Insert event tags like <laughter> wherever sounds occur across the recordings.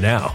now.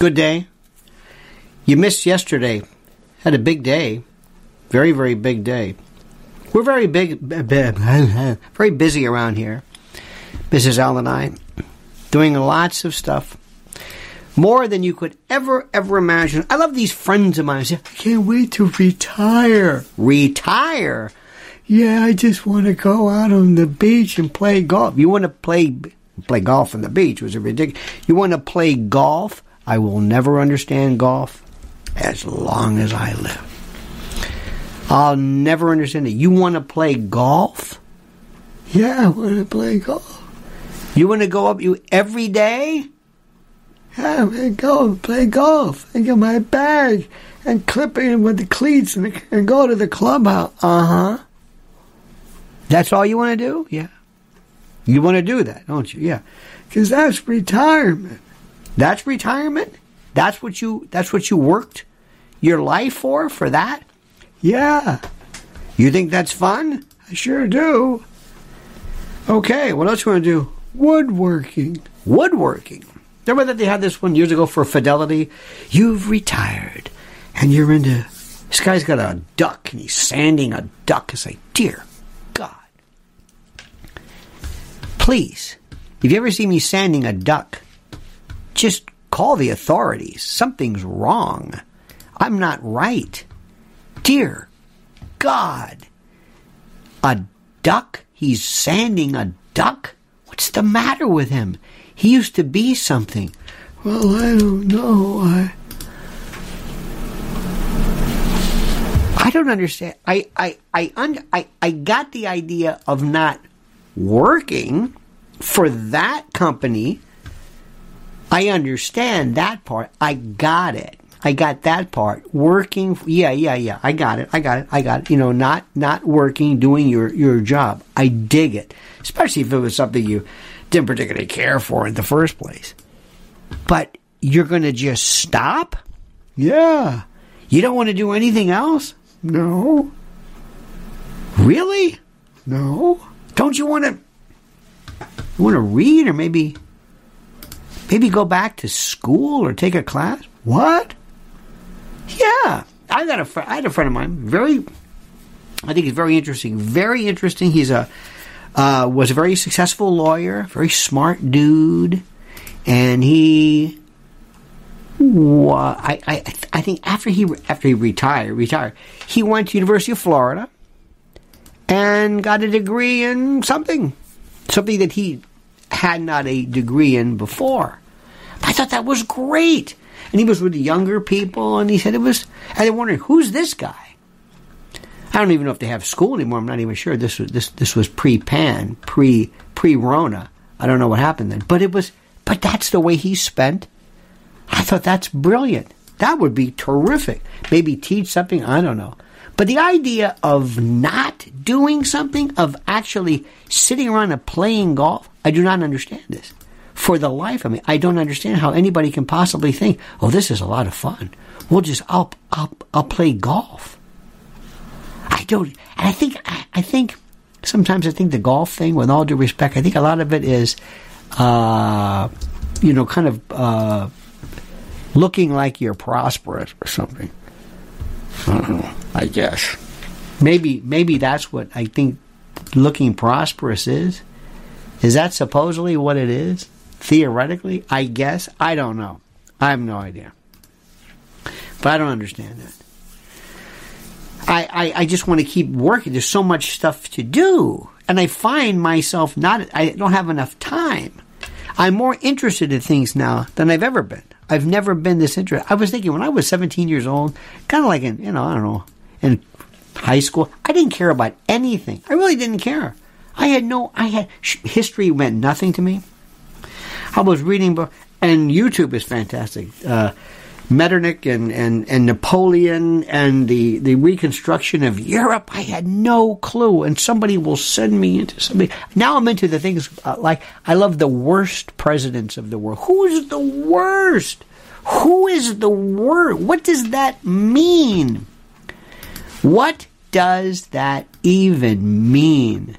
Good day. You missed yesterday. Had a big day. Very, very big day. We're very big, <laughs> very busy around here. Mrs. Al and I, doing lots of stuff. More than you could ever, ever imagine. I love these friends of mine. I can't wait to retire. Retire? Yeah, I just want to go out on the beach and play golf. You want to play play golf on the beach? Was it ridiculous? You want to play golf? I will never understand golf as long as I live. I'll never understand it. You want to play golf? Yeah, I want to play golf. You want to go up you every day? Yeah, I'm going to go and play golf and get my bag and clip it with the cleats and, and go to the clubhouse. Uh huh. That's all you want to do? Yeah. You want to do that, don't you? Yeah. Because that's retirement. That's retirement? That's what you that's what you worked your life for for that? Yeah. You think that's fun? I sure do. Okay, what else you want to do? Woodworking. Woodworking. Remember that they had this one years ago for Fidelity? You've retired and you're into. This guy's got a duck and he's sanding a duck. It's like, dear God. Please, if you ever see me sanding a duck, just call the authorities. Something's wrong. I'm not right. Dear God. A duck? He's sanding a duck? What's the matter with him? He used to be something. Well, I don't know. I I don't understand. I I I, un, I I got the idea of not working for that company. I understand that part. I got it. I got that part. Working, yeah, yeah, yeah. I got it. I got it. I got it. You know, not not working, doing your your job. I dig it, especially if it was something you didn't particularly care for in the first place. But you're going to just stop? Yeah. You don't want to do anything else? No. Really? No. Don't you want to you want to read or maybe maybe go back to school or take a class? What? Yeah, I got a fr- I had a friend of mine. Very, I think he's very interesting. Very interesting. He's a uh, was a very successful lawyer, very smart dude, and he. I, I I think after he after he retired retired he went to University of Florida and got a degree in something something that he had not a degree in before. I thought that was great and he was with the younger people, and he said it was. And they wondering who's this guy. I don't even know if they have school anymore. I'm not even sure. This was this this was pre Pan, pre pre Rona. I don't know what happened then, but it was. But that's the way he spent. I thought that's brilliant. That would be terrific. Maybe teach something. I don't know. But the idea of not doing something, of actually sitting around and playing golf, I do not understand this for the life of me. I don't understand how anybody can possibly think, "Oh, this is a lot of fun. We'll just I'll I'll I'll play golf." I don't. And I think I, I think sometimes I think the golf thing, with all due respect, I think a lot of it is, uh, you know, kind of uh, looking like you're prosperous or something. I know. I guess maybe maybe that's what I think looking prosperous is. Is that supposedly what it is? Theoretically, I guess. I don't know. I have no idea. But I don't understand that. I, I, I just want to keep working. There's so much stuff to do. And I find myself not, I don't have enough time. I'm more interested in things now than I've ever been. I've never been this interested. I was thinking when I was 17 years old, kind of like in, you know, I don't know, in high school, I didn't care about anything. I really didn't care. I had no, I had, history meant nothing to me. I was reading, and YouTube is fantastic. Uh, Metternich and, and, and Napoleon and the, the reconstruction of Europe, I had no clue. And somebody will send me into something. Now I'm into the things uh, like I love the worst presidents of the world. Who is the worst? Who is the worst? What does that mean? What does that even mean?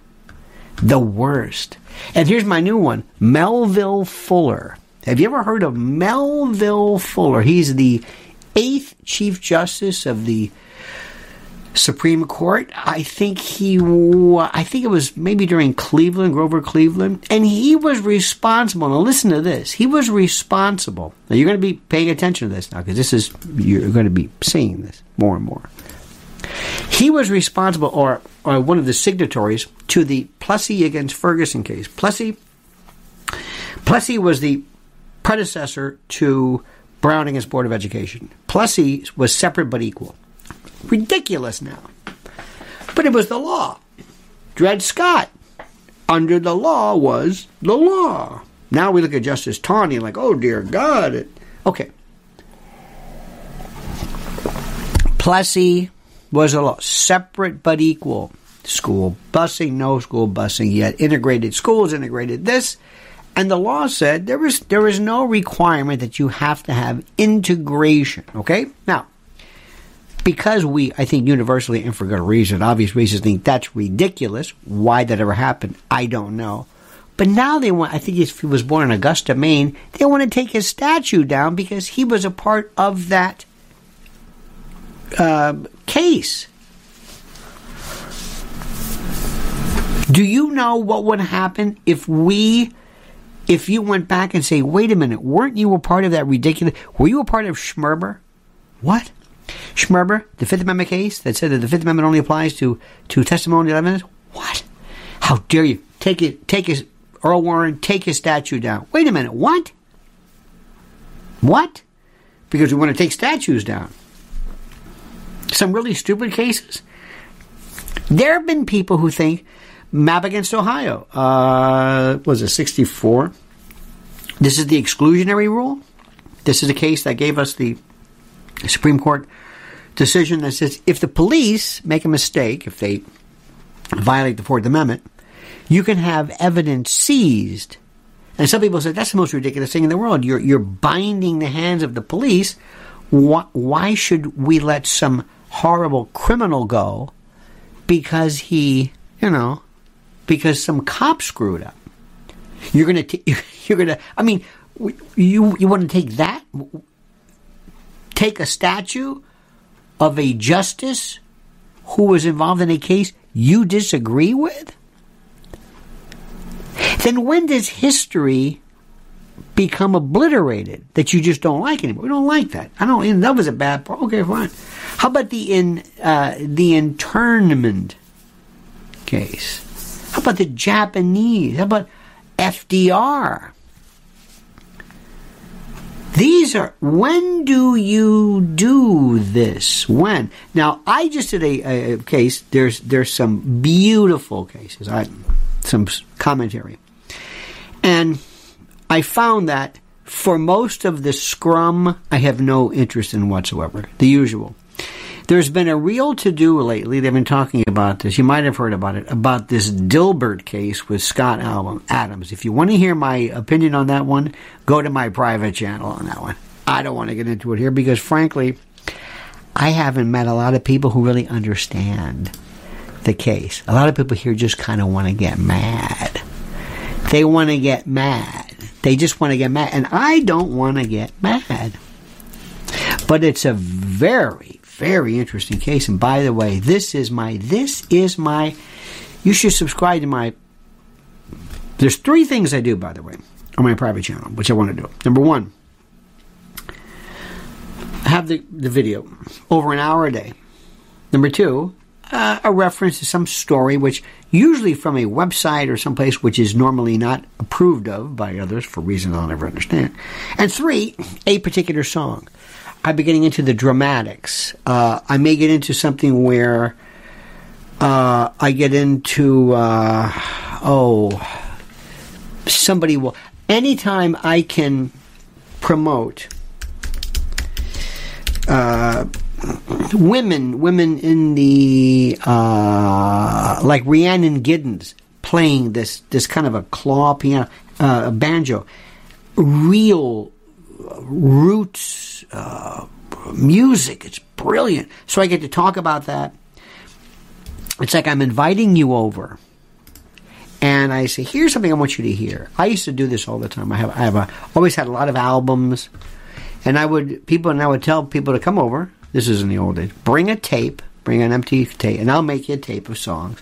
The worst. And here's my new one Melville Fuller. Have you ever heard of Melville Fuller? He's the eighth Chief Justice of the Supreme Court. I think he, I think it was maybe during Cleveland, Grover Cleveland, and he was responsible. Now listen to this. He was responsible. Now you're going to be paying attention to this now because this is you're going to be seeing this more and more. He was responsible, or, or one of the signatories to the Plessy against Ferguson case. Plessy, Plessy was the predecessor to Brown against Board of Education. Plessy was separate but equal. Ridiculous now. But it was the law. Dred Scott, under the law, was the law. Now we look at Justice Taney like, oh dear God. Okay. Plessy was a separate but equal. school busing, no school busing yet, integrated schools, integrated this. And the law said there is there is no requirement that you have to have integration. Okay? Now, because we, I think, universally and for good reason, obvious reasons, think that's ridiculous. Why that ever happened, I don't know. But now they want, I think if he was born in Augusta, Maine, they want to take his statue down because he was a part of that uh, case. Do you know what would happen if we, if you went back and say, wait a minute, weren't you a part of that ridiculous, were you a part of Schmerber? What? Schmerber, the Fifth Amendment case that said that the Fifth Amendment only applies to, to testimonial evidence? What? How dare you? Take it, take his, Earl Warren, take his statue down. Wait a minute, what? What? Because we want to take statues down. Some really stupid cases. There have been people who think Mapp against Ohio. Uh, was it 64? This is the exclusionary rule. This is a case that gave us the Supreme Court decision that says if the police make a mistake, if they violate the Fourth Amendment, you can have evidence seized. And some people say that's the most ridiculous thing in the world. You're, you're binding the hands of the police. Why, why should we let some horrible criminal go because he, you know, because some cop screwed up? You're gonna, t- <laughs> you're gonna. I mean, you you want to take that, take a statue of a justice who was involved in a case you disagree with? Then when does history become obliterated that you just don't like anymore? We don't like that. I don't. That was a bad part. Okay, fine. How about the in uh, the internment case? How about the Japanese? How about FDR? These are when do you do this? When now? I just did a, a case. There's there's some beautiful cases. I some commentary, and I found that for most of the scrum, I have no interest in whatsoever. The usual. There's been a real to do lately. They've been talking about this. You might have heard about it, about this Dilbert case with Scott Adams. If you want to hear my opinion on that one, go to my private channel on that one. I don't want to get into it here because, frankly, I haven't met a lot of people who really understand the case. A lot of people here just kind of want to get mad. They want to get mad. They just want to get mad. And I don't want to get mad. But it's a very, very interesting case. And by the way, this is my, this is my, you should subscribe to my, there's three things I do, by the way, on my private channel, which I want to do. Number one, have the, the video over an hour a day. Number two, uh, a reference to some story, which usually from a website or someplace which is normally not approved of by others for reasons I'll never understand. And three, a particular song. I'd be getting into the dramatics. Uh, I may get into something where uh, I get into, uh, oh, somebody will. Anytime I can promote uh, women, women in the uh, like Rhiannon Giddens playing this this kind of a claw piano, uh, banjo, real roots uh, music. It's brilliant. So I get to talk about that. It's like I'm inviting you over. And I say, here's something I want you to hear. I used to do this all the time. I have, I have a, always had a lot of albums, and I would people, and I would tell people to come over. This is in the old days. Bring a tape, bring an empty tape, and I'll make you a tape of songs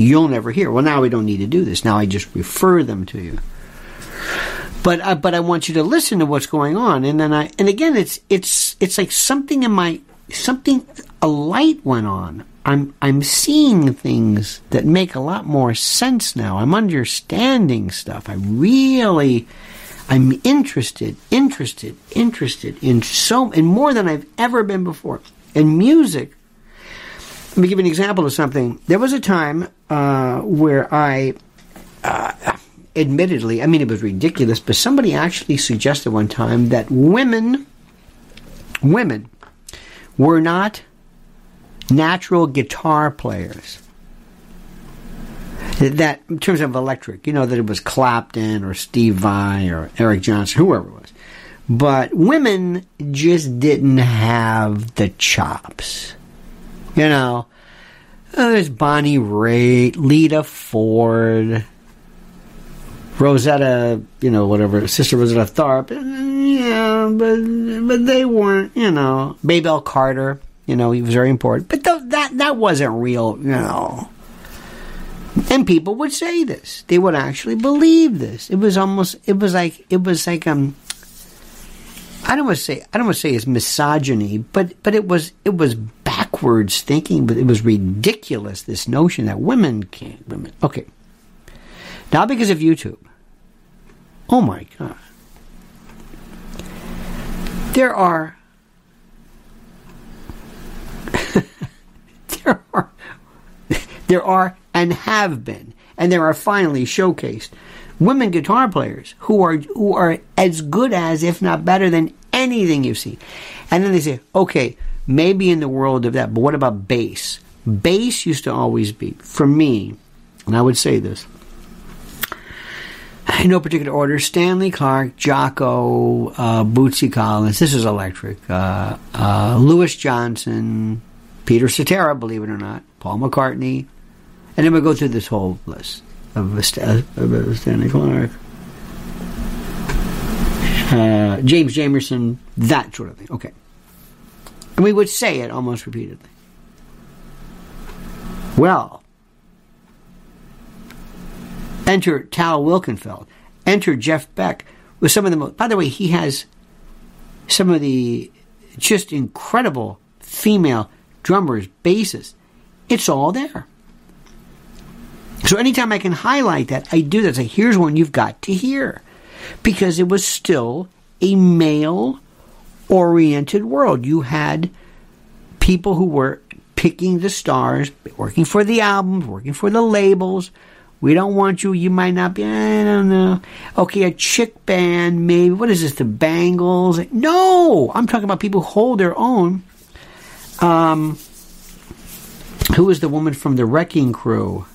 you'll never hear. Well, now we don't need to do this. Now I just refer them to you. But uh, but I want you to listen to what's going on, and then I and again it's it's it's like something in my something a light went on. I'm I'm seeing things that make a lot more sense now. I'm understanding stuff. I really I'm interested, interested, interested in so in more than I've ever been before. And music. Let me give an example of something. There was a time uh, where I, uh, admittedly, I mean it was ridiculous, but somebody actually suggested one time that women, women, were not natural guitar players. that in terms of electric, you know that it was Clapton or Steve Vai or Eric Johnson, whoever it was. But women just didn't have the chops. You know, oh, there's Bonnie Raitt, Lita Ford, Rosetta, you know, whatever, Sister Rosetta Tharpe, Yeah, but but they weren't, you know, Maybelle Carter. You know, he was very important. But th- that that wasn't real, you know. And people would say this. They would actually believe this. It was almost. It was like. It was like um. I don't want to say. I don't want to say it's misogyny, but but it was. It was backwards thinking. But it was ridiculous. This notion that women can't. Women. Okay. Now because of YouTube. Oh my god. There are. <laughs> there are. There are and have been, and there are finally showcased women guitar players who are who are as good as, if not better than anything you've seen. And then they say, okay, maybe in the world of that, but what about bass? Bass used to always be, for me, and I would say this, in no particular order, Stanley Clarke, Jaco, uh, Bootsy Collins, this is electric, uh, uh, Louis Johnson, Peter Cetera, believe it or not, Paul McCartney, and then we go through this whole list of, of Stanley Clarke, uh, James Jamerson, that sort of thing. Okay. And we would say it almost repeatedly. Well, enter Tal Wilkenfeld, enter Jeff Beck with some of the most, by the way, he has some of the just incredible female drummers, bassists. It's all there. So anytime I can highlight that, I do that. Say, here's one you've got to hear. Because it was still a male oriented world. You had people who were picking the stars, working for the albums, working for the labels. We don't want you. You might not be. I don't know. Okay, a chick band, maybe. What is this? The Bangles? No, I'm talking about people who hold their own. Um, who is the woman from the Wrecking Crew?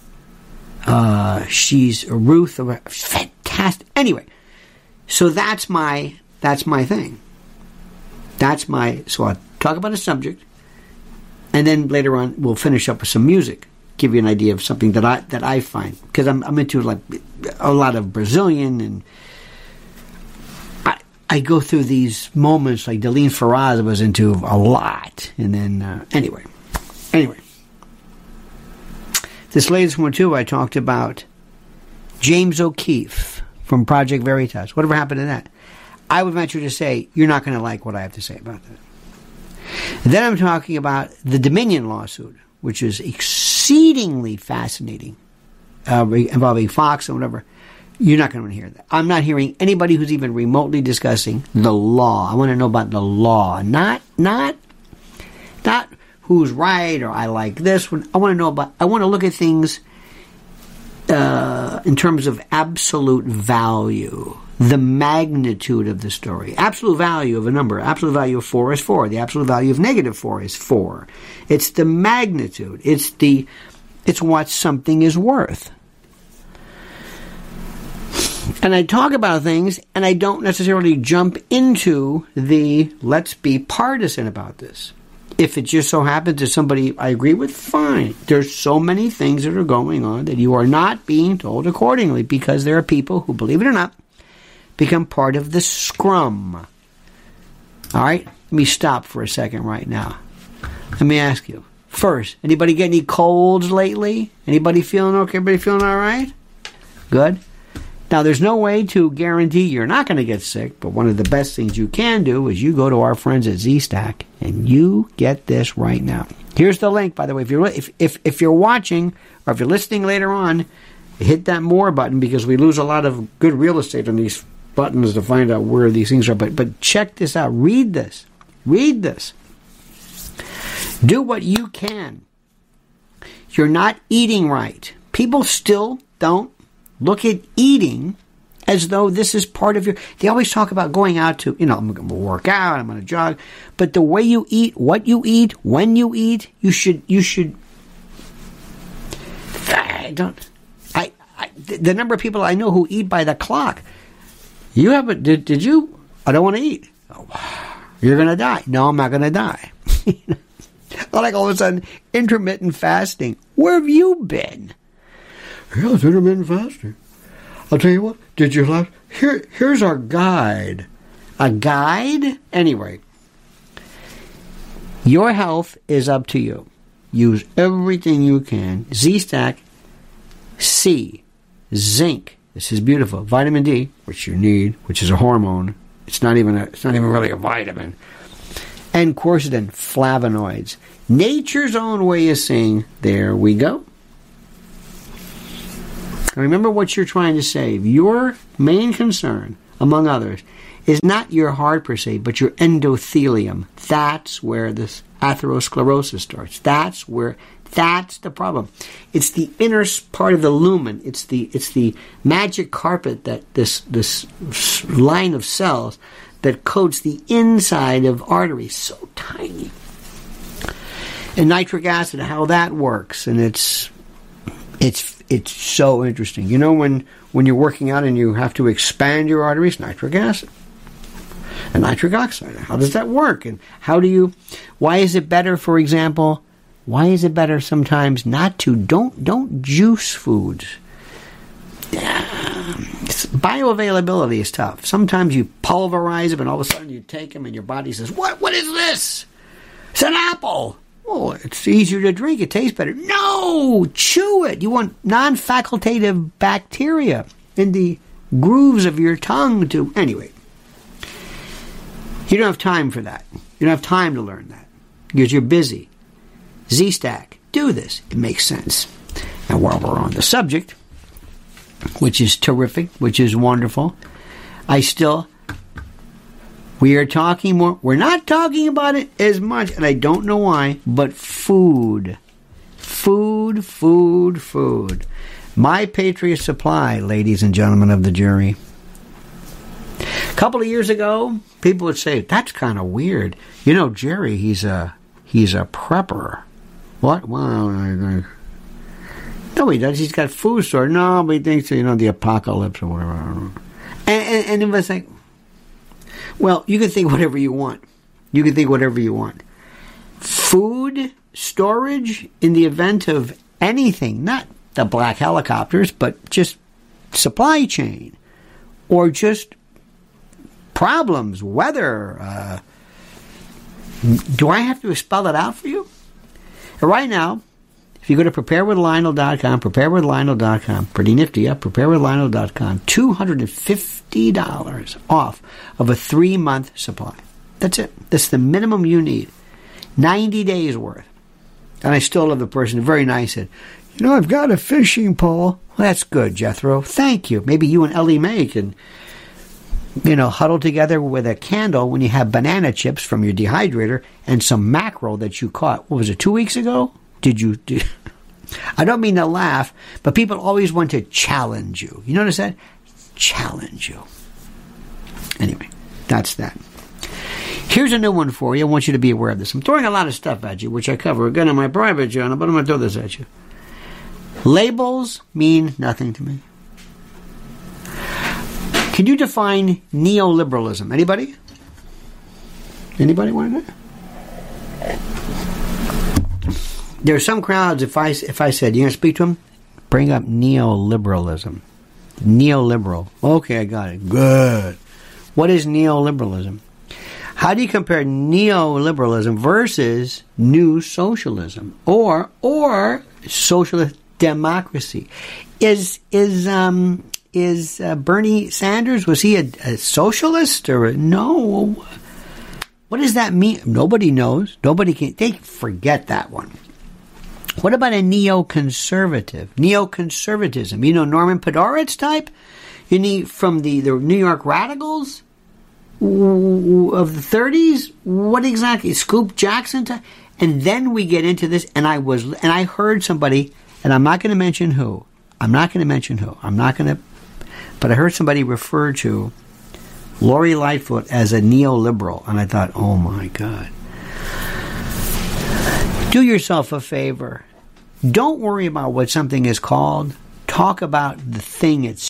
Uh, she's Ruth, fantastic. Anyway, so that's my that's my thing. That's my so I'll talk about a subject, and then later on we'll finish up with some music. Give you an idea of something that I that I find because I'm I'm into like a lot of Brazilian and I I go through these moments like Deline Ferraz was into a lot, and then uh, anyway, anyway. This latest one, too, I talked about James O'Keefe from Project Veritas. Whatever happened to that? I would venture to say you're not going to like what I have to say about that. then I'm talking about the Dominion lawsuit, which is exceedingly fascinating, uh, involving Fox and whatever. You're not going to hear that. I'm not hearing anybody who's even remotely discussing the law. I want to know about the law, not not not who's right or I like this. I want to know about, I want to look at things uh, in terms of absolute value, the magnitude of the story. Absolute value of a number, absolute value of 4 is 4. The absolute value of negative 4 is 4. It's the magnitude. It's the, it's what something is worth. And I talk about things and I don't necessarily jump into the let's be partisan about this. If it just so happens to somebody I agree with, fine. There's so many things that are going on that you are not being told accordingly because there are people who, believe it or not, become part of the scrum. All right? Let me stop for a second right now. Let me ask you. First, anybody get any colds lately? Anybody feeling okay? Everybody feeling all right? Good. Now, there's no way to guarantee you're not going to get sick, but one of the best things you can do is you go to our friends at Z-Stack and you get this right now. Here's the link, by the way. If you're if, if if you're watching or if you're listening later on, hit that more button because we lose a lot of good real estate on these buttons to find out where these things are. But but check this out. Read this. Read this. Do what you can. You're not eating right. People still don't look at eating as though this is part of your. They always talk about going out to, you know, I'm going to work out, I'm going to jog, but the way you eat, what you eat, when you eat, you should, you should. I don't. I, the, the number of people I know who eat by the clock. You haven't? Did, did you? I don't want to eat. Oh, you're going to die. No, I'm not going to die. <laughs> like all of a sudden, intermittent fasting. Where have you been? Yeah, it's intermittent fasting. I'll tell you what. Did you last? Here, here's our guide. A guide? Anyway, your health is up to you. Use everything you can. Z Stack, C, zinc. This is beautiful. Vitamin D, which you need, which is a hormone. It's not even a, it's not even really a vitamin. And quercetin, flavonoids. Nature's own way of saying, there we go. Remember what you're trying to save. Your main concern, among others, is not your heart per se, but your endothelium. That's where this atherosclerosis starts. That's where that's the problem. It's the inner part of the lumen. It's the it's the magic carpet that this this line of cells that coats the inside of arteries. So tiny. And nitric acid, how that works, and it's it's it's so interesting. You know when when you're working out and you have to expand your arteries, nitric acid and nitric oxide. How does that work? And how do you? Why is it better, for example? Why is it better sometimes not to? Don't don't juice foods. bioavailability is tough. Sometimes you pulverize them, and all of a sudden you take them, and your body says, "What? What is this? It's an apple." Oh, it's easier to drink. It tastes better. No, chew it. You want non-facultative bacteria in the grooves of your tongue to anyway. You don't have time for that. You don't have time to learn that because you're busy. Z Stack, do this. It makes sense. And while we're on the subject, which is terrific, which is wonderful, I still we are talking more. We're not talking about it as much, and I don't know why, but food. Food, food, food. My Patriot Supply, ladies and gentlemen of the jury. A couple of years ago, people would say, that's kind of weird. You know, Jerry, he's a he's a prepper. What? Well, no, he does. He's got food store. No, but he thinks, you know, the apocalypse or whatever. And, and, and it was like, well, you can think whatever you want. You can think whatever you want. Food storage in the event of anything, not the black helicopters, but just supply chain or just problems, weather. Uh, do I have to spell it out for you? Right now, if you go to preparewithlionel.com, preparewithlionel.com, pretty nifty, yeah, preparewithlionel.com, $250 off of a three month supply. That's it. That's the minimum you need. 90 days worth. And I still love the person, very nice, said, You know, I've got a fishing pole. Well, that's good, Jethro. Thank you. Maybe you and Ellie Mae can you know, huddle together with a candle when you have banana chips from your dehydrator and some mackerel that you caught. What was it, two weeks ago? Did you? Did, <laughs> I don't mean to laugh, but people always want to challenge you. You notice that? Challenge you. Anyway, that's that. Here's a new one for you. I want you to be aware of this. I'm throwing a lot of stuff at you, which I cover again in my private journal, but I'm going to throw this at you. Labels mean nothing to me. Can you define neoliberalism? Anybody? Anybody want to? There are some crowds. If I if I said you're going to speak to them, bring up neoliberalism. Neoliberal. Okay, I got it. Good. What is neoliberalism? How do you compare neoliberalism versus new socialism or or socialist democracy? Is is um is uh, Bernie Sanders? Was he a, a socialist or a, no? What does that mean? Nobody knows. Nobody can. They forget that one. What about a neoconservative? Neoconservatism. You know Norman Podhoretz type. You need from the the New York Radicals of the 30s. What exactly? Scoop Jackson type. And then we get into this, and I was, and I heard somebody, and I'm not going to mention who. I'm not going to mention who. I'm not going to but I heard somebody refer to Lori Lightfoot as a neoliberal, and I thought, oh my God. Do yourself a favor. Don't worry about what something is called. Talk about the thing it's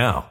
now.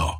now.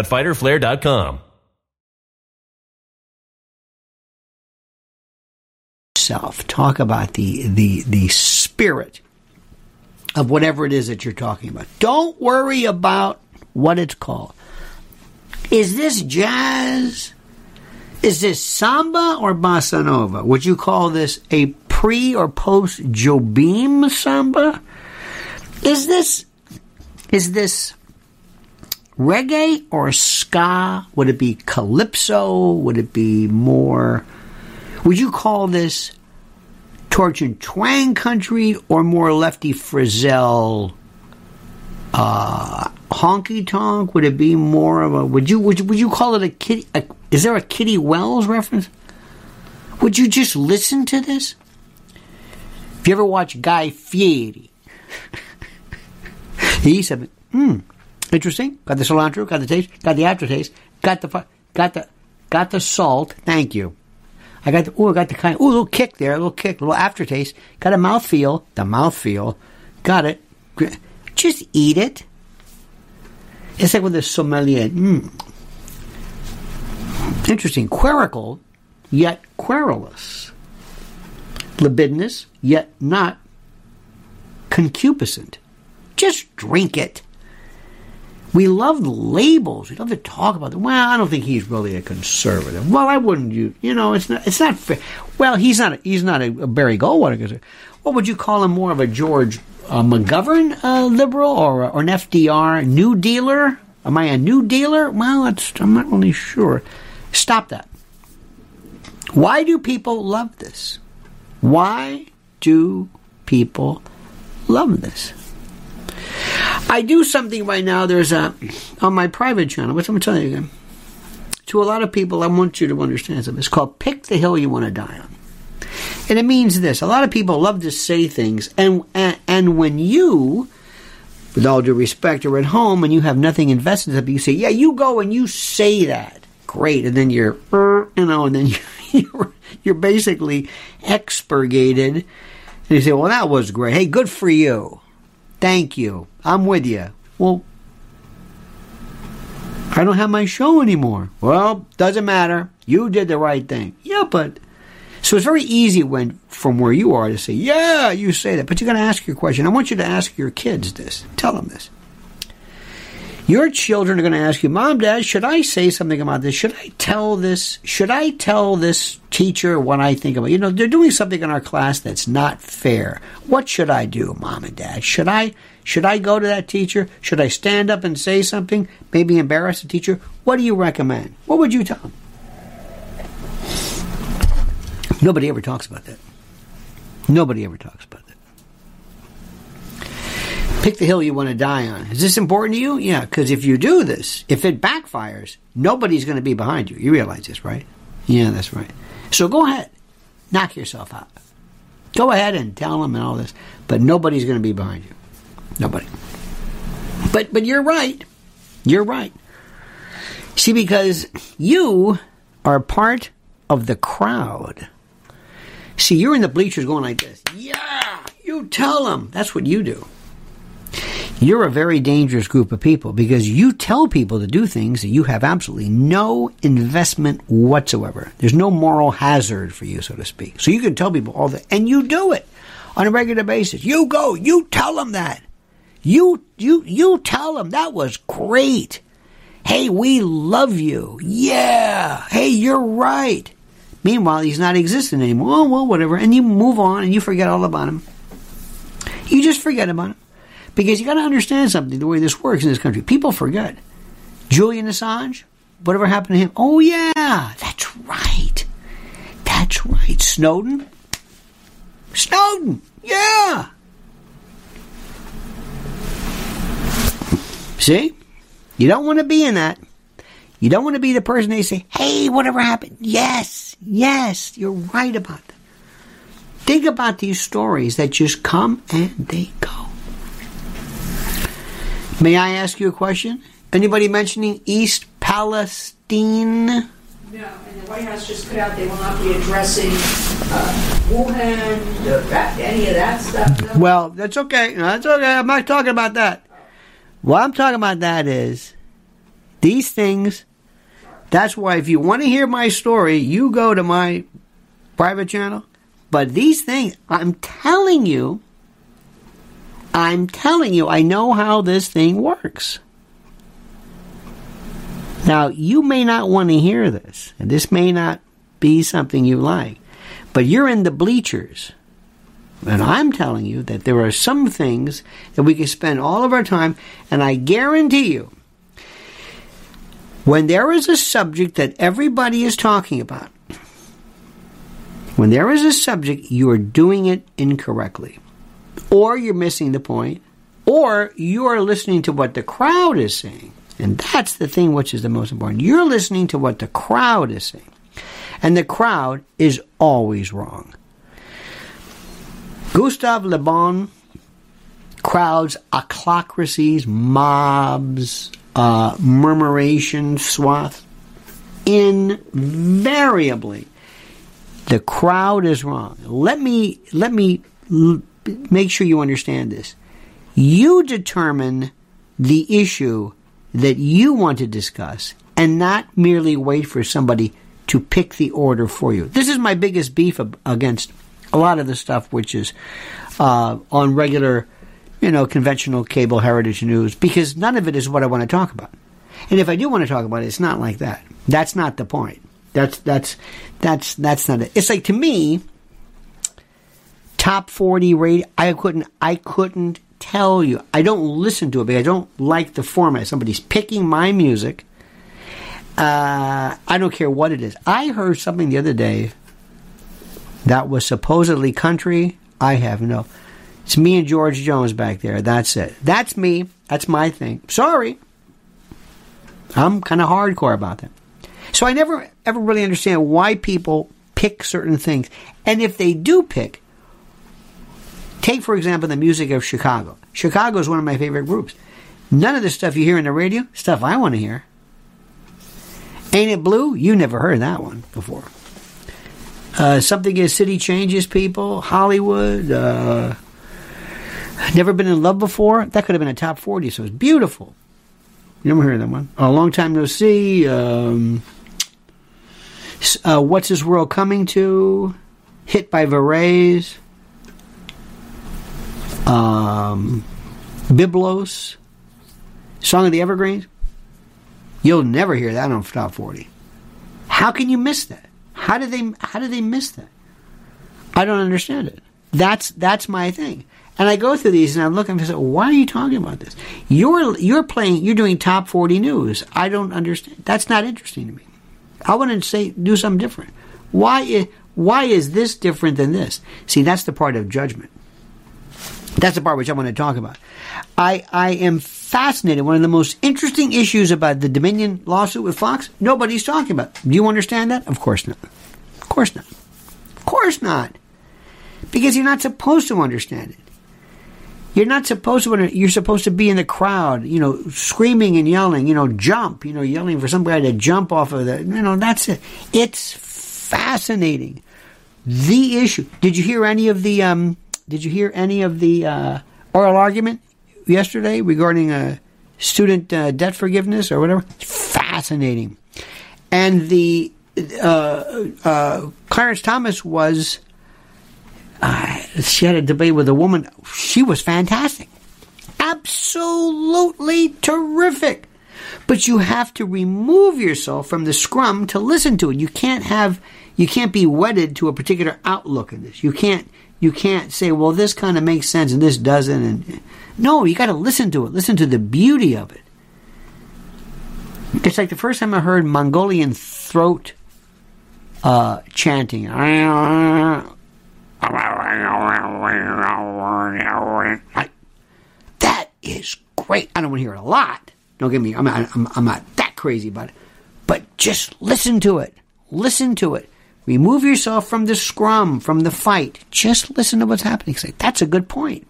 www.fighterflare.com. self. Talk about the the the spirit of whatever it is that you're talking about. Don't worry about what it's called. Is this jazz? Is this samba or bossa nova? Would you call this a pre or post Jobim samba? Is this is this reggae or ska? Would it be calypso? Would it be more? Would you call this torch and twang country or more lefty frizzell? Uh, honky tonk? Would it be more of a? Would you would you, would you call it a kitty? A, is there a Kitty Wells reference? Would you just listen to this? If you ever watch Guy Fieri, <laughs> he said, "Hmm, interesting. Got the cilantro, got the taste, got the aftertaste, got the got the got the salt. Thank you. I got the oh, I got the kind. Oh, little kick there, a little kick, a little aftertaste. Got a mouthfeel. The mouthfeel. Got it. Just eat it. It's like with the sommelier. Mm. Interesting. Querical, yet querulous. Libidinous, yet not concupiscent. Just drink it. We love labels. We love to talk about them. Well, I don't think he's really a conservative. Well, I wouldn't. You, you know, it's not. It's not fair. Well, he's not. A, he's not a, a Barry Goldwater. What would you call him? More of a George uh, McGovern uh, liberal or, or an FDR New Dealer? Am I a New Dealer? Well, I'm not really sure. Stop that. Why do people love this? Why do people love this? I do something right now. There's a on my private channel, which I'm going to tell you again. To a lot of people, I want you to understand something. It's called "Pick the Hill You Want to Die On," and it means this. A lot of people love to say things, and and, and when you with all due respect, are at home and you have nothing invested in it, you say, yeah, you go and you say that. Great. And then you're, you know, and then <laughs> you're, you're basically expurgated. And you say, well, that was great. Hey, good for you. Thank you. I'm with you. Well, I don't have my show anymore. Well, doesn't matter. You did the right thing. Yeah, but so it's very easy when from where you are to say, yeah, you say that, but you got to ask your question. I want you to ask your kids this. Tell them this. Your children are going to ask you, Mom, Dad, should I say something about this? Should I tell this? Should I tell this teacher what I think about? You know, they're doing something in our class that's not fair. What should I do, Mom and Dad? Should I should I go to that teacher? Should I stand up and say something? Maybe embarrass the teacher? What do you recommend? What would you tell them? Nobody ever talks about that. Nobody ever talks about that. Pick the hill you want to die on. Is this important to you? Yeah, because if you do this, if it backfires, nobody's going to be behind you. You realize this, right? Yeah, that's right. So go ahead, knock yourself out. Go ahead and tell them and all this, but nobody's going to be behind you. Nobody. But but you're right. You're right. See, because you are part of the crowd. See, you're in the bleachers going like this. Yeah, you tell them. That's what you do. You're a very dangerous group of people because you tell people to do things that you have absolutely no investment whatsoever. There's no moral hazard for you, so to speak. So you can tell people all that, and you do it on a regular basis. You go, you tell them that. You, you, you tell them that was great. Hey, we love you. Yeah. Hey, you're right. Meanwhile, he's not existing anymore. Oh, well, whatever. And you move on and you forget all about him. You just forget about him. Because you got to understand something the way this works in this country. People forget. Julian Assange, whatever happened to him? Oh, yeah, that's right. That's right. Snowden? Snowden, yeah. See? You don't want to be in that. You don't want to be the person they say, hey, whatever happened? Yes, yes, you're right about that. Think about these stories that just come and they go. May I ask you a question? Anybody mentioning East Palestine? No, and the White House just put out they will not be addressing uh, Wuhan, that, any of that stuff. No. Well, that's okay. That's okay. I'm not talking about that. What I'm talking about that is these things that's why if you want to hear my story, you go to my private channel. But these things, I'm telling you, I'm telling you, I know how this thing works. Now, you may not want to hear this, and this may not be something you like, but you're in the bleachers. And I'm telling you that there are some things that we can spend all of our time, and I guarantee you, when there is a subject that everybody is talking about, when there is a subject, you are doing it incorrectly, or you're missing the point, or you are listening to what the crowd is saying. And that's the thing which is the most important. You're listening to what the crowd is saying. And the crowd is always wrong. Gustave Le Bon, crowds, ochlocracies, mobs, uh, murmuration swath, invariably the crowd is wrong. Let me let me make sure you understand this. You determine the issue that you want to discuss and not merely wait for somebody to pick the order for you. This is my biggest beef against a lot of the stuff which is uh, on regular you know, conventional cable heritage news because none of it is what I want to talk about. And if I do want to talk about it, it's not like that. That's not the point. That's that's that's that's not it. It's like to me, top forty radio. I couldn't I couldn't tell you. I don't listen to it because I don't like the format. Somebody's picking my music. Uh, I don't care what it is. I heard something the other day that was supposedly country. I have no. It's me and George Jones back there. That's it. That's me. That's my thing. Sorry. I'm kind of hardcore about that. So I never ever really understand why people pick certain things. And if they do pick, take for example the music of Chicago. Chicago is one of my favorite groups. None of the stuff you hear in the radio, stuff I want to hear. Ain't It Blue? You never heard that one before. Uh, something is City Changes People, Hollywood, uh, Never Been in Love Before. That could have been a top 40, so it's beautiful. You never heard that one. A Long Time No See. Um, uh, What's This World Coming To? Hit by Varese. Um, Byblos. Song of the Evergreens. You'll never hear that on top 40. How can you miss that? How did they how did they miss that? I don't understand it. That's that's my thing. And I go through these and I'm looking and say, why are you talking about this? You're you're playing you're doing top 40 news. I don't understand. That's not interesting to me. I want to say do something different. Why is, why is this different than this? See, that's the part of judgment. That's the part which I want to talk about. I, I am fascinated. One of the most interesting issues about the Dominion lawsuit with Fox, nobody's talking about. Do you understand that? Of course not. Of course not. Of course not. Because you're not supposed to understand it. You're not supposed to. You're supposed to be in the crowd, you know, screaming and yelling, you know, jump, you know, yelling for somebody to jump off of the, you know, that's it. It's fascinating. The issue. Did you hear any of the? Um, did you hear any of the uh, oral argument yesterday regarding uh, student uh, debt forgiveness or whatever? Fascinating. And the uh, uh, Clarence Thomas was uh, she had a debate with a woman. She was fantastic. Absolutely terrific. But you have to remove yourself from the scrum to listen to it. You can't have, you can't be wedded to a particular outlook in this. You can't, you can't say, well, this kind of makes sense and this doesn't. And no, you got to listen to it. Listen to the beauty of it. It's like the first time I heard Mongolian throat uh, chanting. That is great. I don't want to hear it a lot. Don't get me. I'm not, I'm, I'm not that crazy about it. But just listen to it. Listen to it. Remove yourself from the scrum, from the fight. Just listen to what's happening. Say, that's a good point.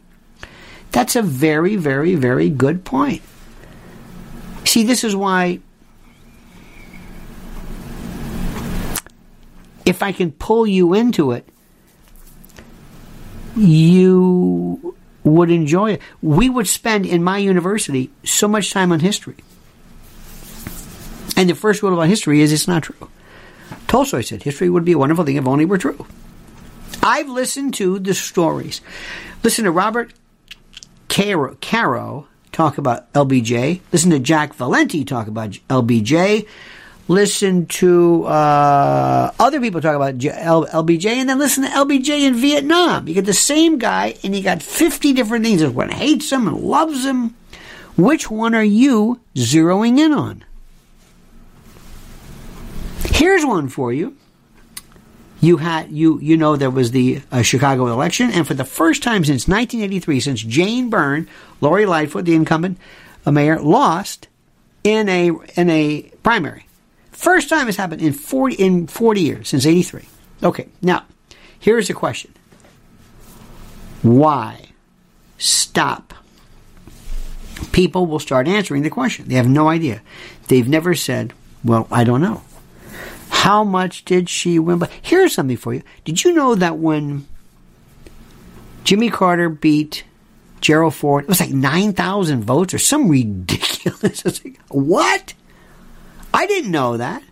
That's a very, very, very good point. See, this is why if I can pull you into it, you would enjoy it. We would spend in my university so much time on history. And the first rule about history is it's not true. Tolstoy said history would be a wonderful thing if only were true. I've listened to the stories. Listen to Robert Caro, Caro talk about LBJ. Listen to Jack Valenti talk about LBJ listen to uh, other people talk about LBJ, and then listen to LBJ in Vietnam. You get the same guy, and you got 50 different things. There's one hates him and loves him. Which one are you zeroing in on? Here's one for you. You had you you know there was the uh, Chicago election, and for the first time since 1983, since Jane Byrne, Lori Lightfoot, the incumbent uh, mayor, lost in a in a primary. First time it's happened in 40, in 40 years, since 83. Okay, now, here's the question. Why stop? People will start answering the question. They have no idea. They've never said, well, I don't know. How much did she win? But here's something for you. Did you know that when Jimmy Carter beat Gerald Ford, it was like 9,000 votes or some <laughs> ridiculous. Like, what? I didn't know that.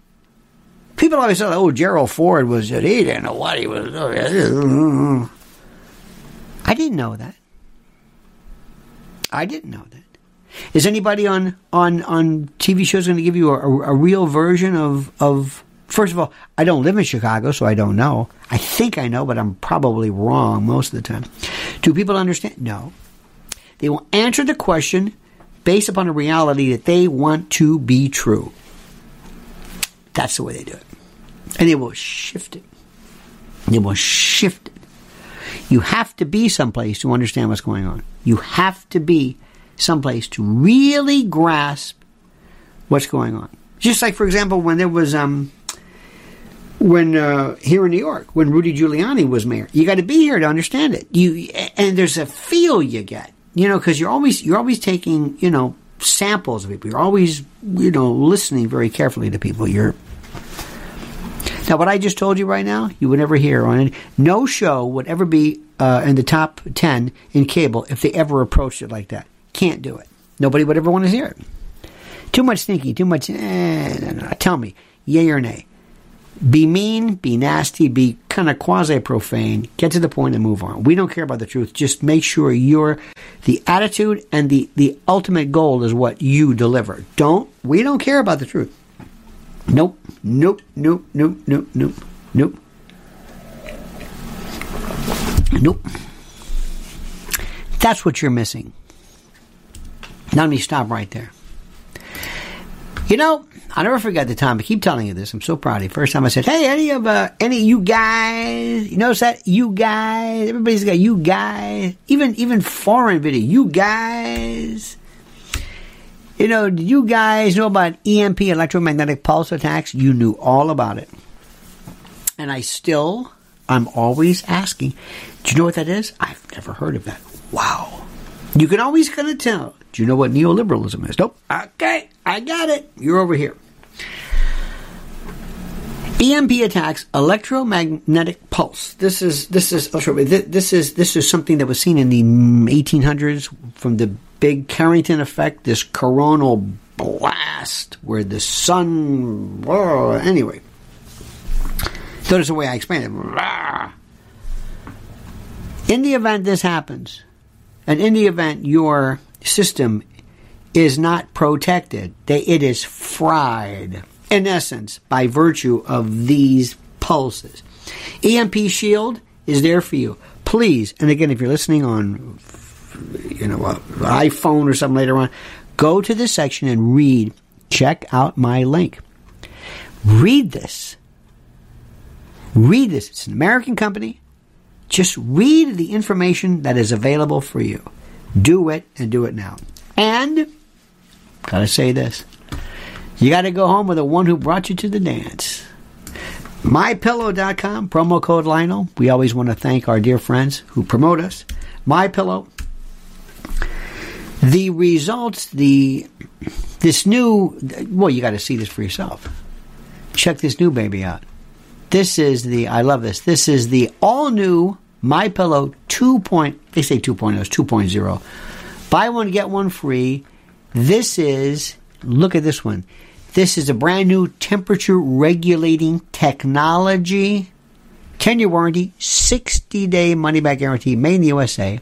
People always say, oh, Gerald Ford was, he didn't know what he was. I didn't know that. I didn't know that. Is anybody on, on, on TV shows going to give you a, a, a real version of, of, first of all, I don't live in Chicago, so I don't know. I think I know, but I'm probably wrong most of the time. Do people understand? No. They will answer the question based upon a reality that they want to be true. That's the way they do it. And they will shift it. It will shift it. You have to be someplace to understand what's going on. You have to be someplace to really grasp what's going on. Just like, for example, when there was um, when uh, here in New York, when Rudy Giuliani was mayor, you got to be here to understand it. You and there's a feel you get, you know, because you're always you're always taking you know samples of people. You're always you know listening very carefully to people. You're now what I just told you right now, you would never hear on it. No show would ever be uh, in the top ten in cable if they ever approached it like that. Can't do it. Nobody would ever want to hear it. Too much thinking, too much. Eh, no, no. Tell me, yay or nay? Be mean, be nasty, be kind of quasi profane, get to the point and move on. We don't care about the truth. Just make sure you're the attitude and the, the ultimate goal is what you deliver. Don't, we don't care about the truth. Nope, nope, nope, nope, nope, nope, nope. Nope. That's what you're missing. Now let me stop right there. You know, I'll never forget the time. I keep telling you this. I'm so proud of you. First time I said, "Hey, any of uh, any of you guys? You notice that you guys? Everybody's got you guys. Even even foreign video. You guys. You know, you guys know about EMP, electromagnetic pulse attacks? You knew all about it, and I still, I'm always asking. Do you know what that is? I've never heard of that. Wow. You can always kind of tell. Do you know what neoliberalism is? Nope. Okay, I got it. You're over here. EMP attacks, electromagnetic pulse. This is this is oh, this is this is something that was seen in the 1800s from the big Carrington effect. This coronal blast where the sun. Anyway, notice the way I explain it. In the event this happens, and in the event your system is not protected, it is fried, in essence, by virtue of these pulses. EMP Shield is there for you. Please, and again, if you're listening on, you know, an iPhone or something later on, go to this section and read. Check out my link. Read this. Read this. It's an American company. Just read the information that is available for you. Do it and do it now. And, gotta say this, you gotta go home with the one who brought you to the dance. MyPillow.com, promo code Lionel. We always want to thank our dear friends who promote us. MyPillow. The results, the this new, well, you got to see this for yourself. Check this new baby out. This is the, I love this. This is the all new My Pillow 2. Point, they say 2.0, it's 2.0. Buy one, get one free. This is, look at this one. This is a brand new temperature regulating technology. 10 year warranty, 60 day money back guarantee, made in the USA.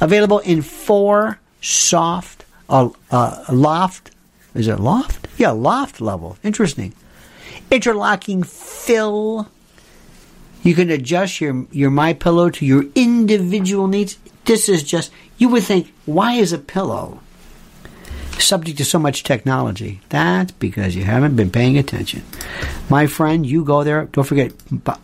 Available in four soft, uh, uh, loft. Is it loft? Yeah, loft level. Interesting. Interlocking fill. You can adjust your, your My Pillow to your individual needs. This is just, you would think, why is a pillow subject to so much technology? That's because you haven't been paying attention. My friend, you go there. Don't forget,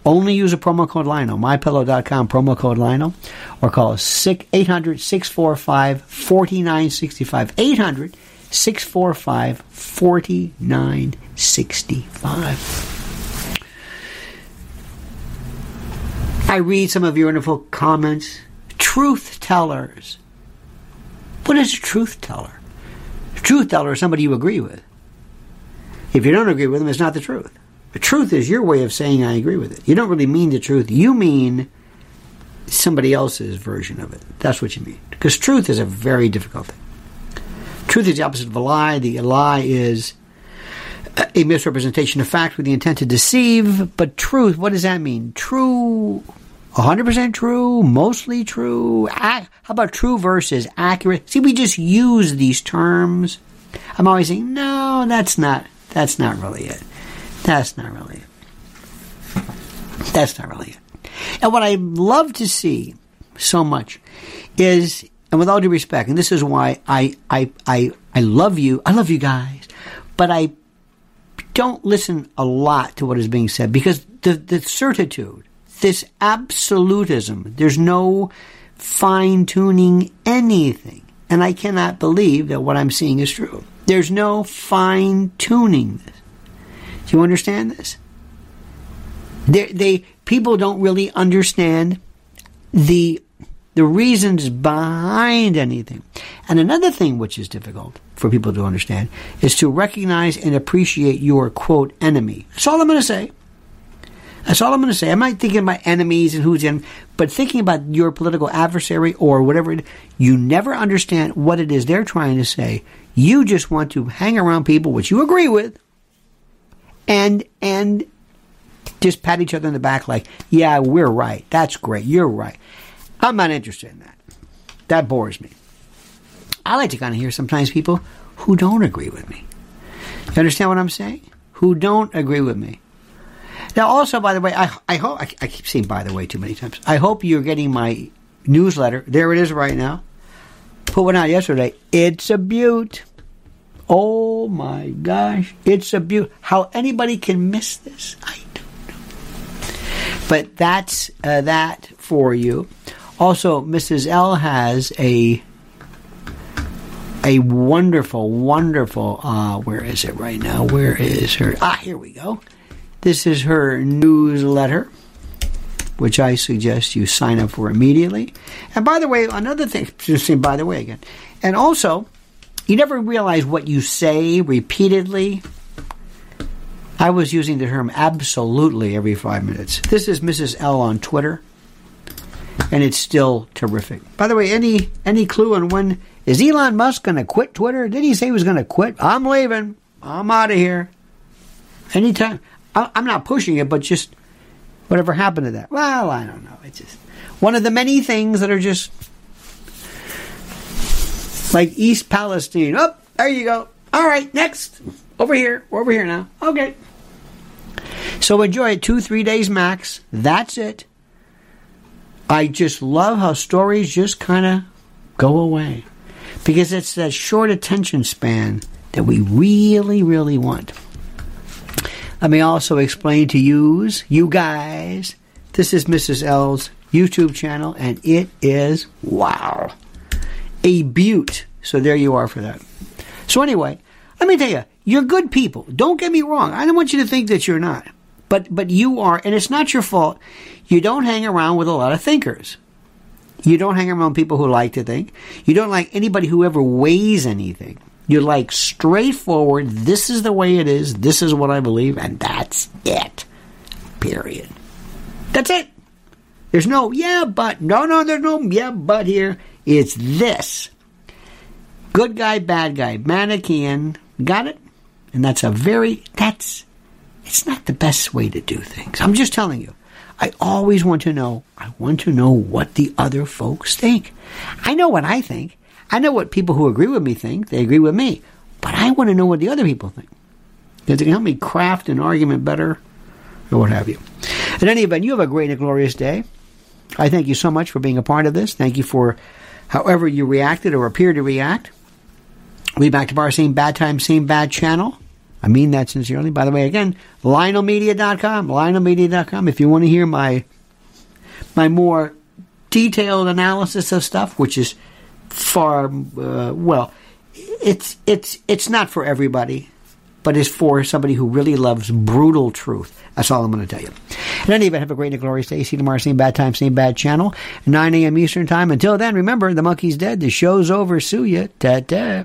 only use a promo code Lionel, mypillow.com, promo code Lionel, or call 800 645 4965. 800 645 4965. I read some of your wonderful comments. Truth tellers. What is a truth teller? A truth teller is somebody you agree with. If you don't agree with them, it's not the truth. The truth is your way of saying I agree with it. You don't really mean the truth. You mean somebody else's version of it. That's what you mean. Because truth is a very difficult thing. Truth is the opposite of a lie. The lie is a misrepresentation of fact with the intent to deceive. But truth, what does that mean? True, 100% true, mostly true. How about true versus accurate? See, we just use these terms. I'm always saying, no, that's not, that's not really it. That's not really it. That's not really it. And what I love to see so much is, and with all due respect, and this is why I, I, I, I love you, I love you guys, but I don't listen a lot to what is being said because the, the certitude, this absolutism. There's no fine tuning anything. And I cannot believe that what I'm seeing is true. There's no fine tuning this. Do you understand this? They, they people don't really understand the the reasons behind anything. And another thing which is difficult for people to understand is to recognize and appreciate your quote enemy. That's all I'm going to say. That's all I'm going to say. I'm not thinking about enemies and who's in, but thinking about your political adversary or whatever. It, you never understand what it is they're trying to say. You just want to hang around people which you agree with, and and just pat each other in the back like, yeah, we're right. That's great. You're right. I'm not interested in that. That bores me. I like to kind of hear sometimes people who don't agree with me. You understand what I'm saying? Who don't agree with me. Now, also, by the way, I, I hope, I, I keep saying by the way too many times. I hope you're getting my newsletter. There it is right now. Put one out yesterday. It's a beaut. Oh my gosh. It's a beaut. How anybody can miss this, I don't know. But that's uh, that for you. Also, Mrs. L has a a wonderful, wonderful. Uh, where is it right now? Where is her? Ah, here we go. This is her newsletter, which I suggest you sign up for immediately. And by the way, another thing, <laughs> just saying by the way again, and also, you never realize what you say repeatedly. I was using the term absolutely every five minutes. This is Mrs. L on Twitter and it's still terrific. By the way, any any clue on when is Elon Musk going to quit Twitter? Did he say he was going to quit? I'm leaving. I'm out of here. Anytime. I, I'm not pushing it, but just whatever happened to that. Well, I don't know. It's just one of the many things that are just like East Palestine. Oh, there you go. All right, next. Over here. We're over here now. Okay. So enjoy it. Two, three days max. That's it. I just love how stories just kind of go away because it's that short attention span that we really, really want. Let me also explain to yous, you guys, this is Mrs. L's YouTube channel, and it is wow, a beaut. So there you are for that. So anyway, let me tell you, you're good people. Don't get me wrong. I don't want you to think that you're not, but but you are, and it's not your fault. You don't hang around with a lot of thinkers. You don't hang around people who like to think. You don't like anybody who ever weighs anything. You like straightforward, this is the way it is, this is what I believe, and that's it. Period. That's it. There's no, yeah, but. No, no, there's no, yeah, but here. It's this. Good guy, bad guy, Manichean. Got it? And that's a very, that's, it's not the best way to do things. I'm just telling you. I always want to know, I want to know what the other folks think. I know what I think. I know what people who agree with me think. They agree with me. But I want to know what the other people think. Because it can help me craft an argument better or what have you. In any event, you have a great and glorious day. I thank you so much for being a part of this. Thank you for however you reacted or appear to react. We'll be back to our same bad time, same bad channel. I mean that sincerely. By the way, again, LionelMedia.com, LionelMedia.com. If you want to hear my my more detailed analysis of stuff, which is far uh, well, it's it's it's not for everybody, but it's for somebody who really loves brutal truth. That's all I'm going to tell you. In any event, have a great and glorious day. See you tomorrow, same bad time, same bad channel, 9 a.m. Eastern Time. Until then, remember, the monkey's dead. The show's over. Sue ya. Ta-ta.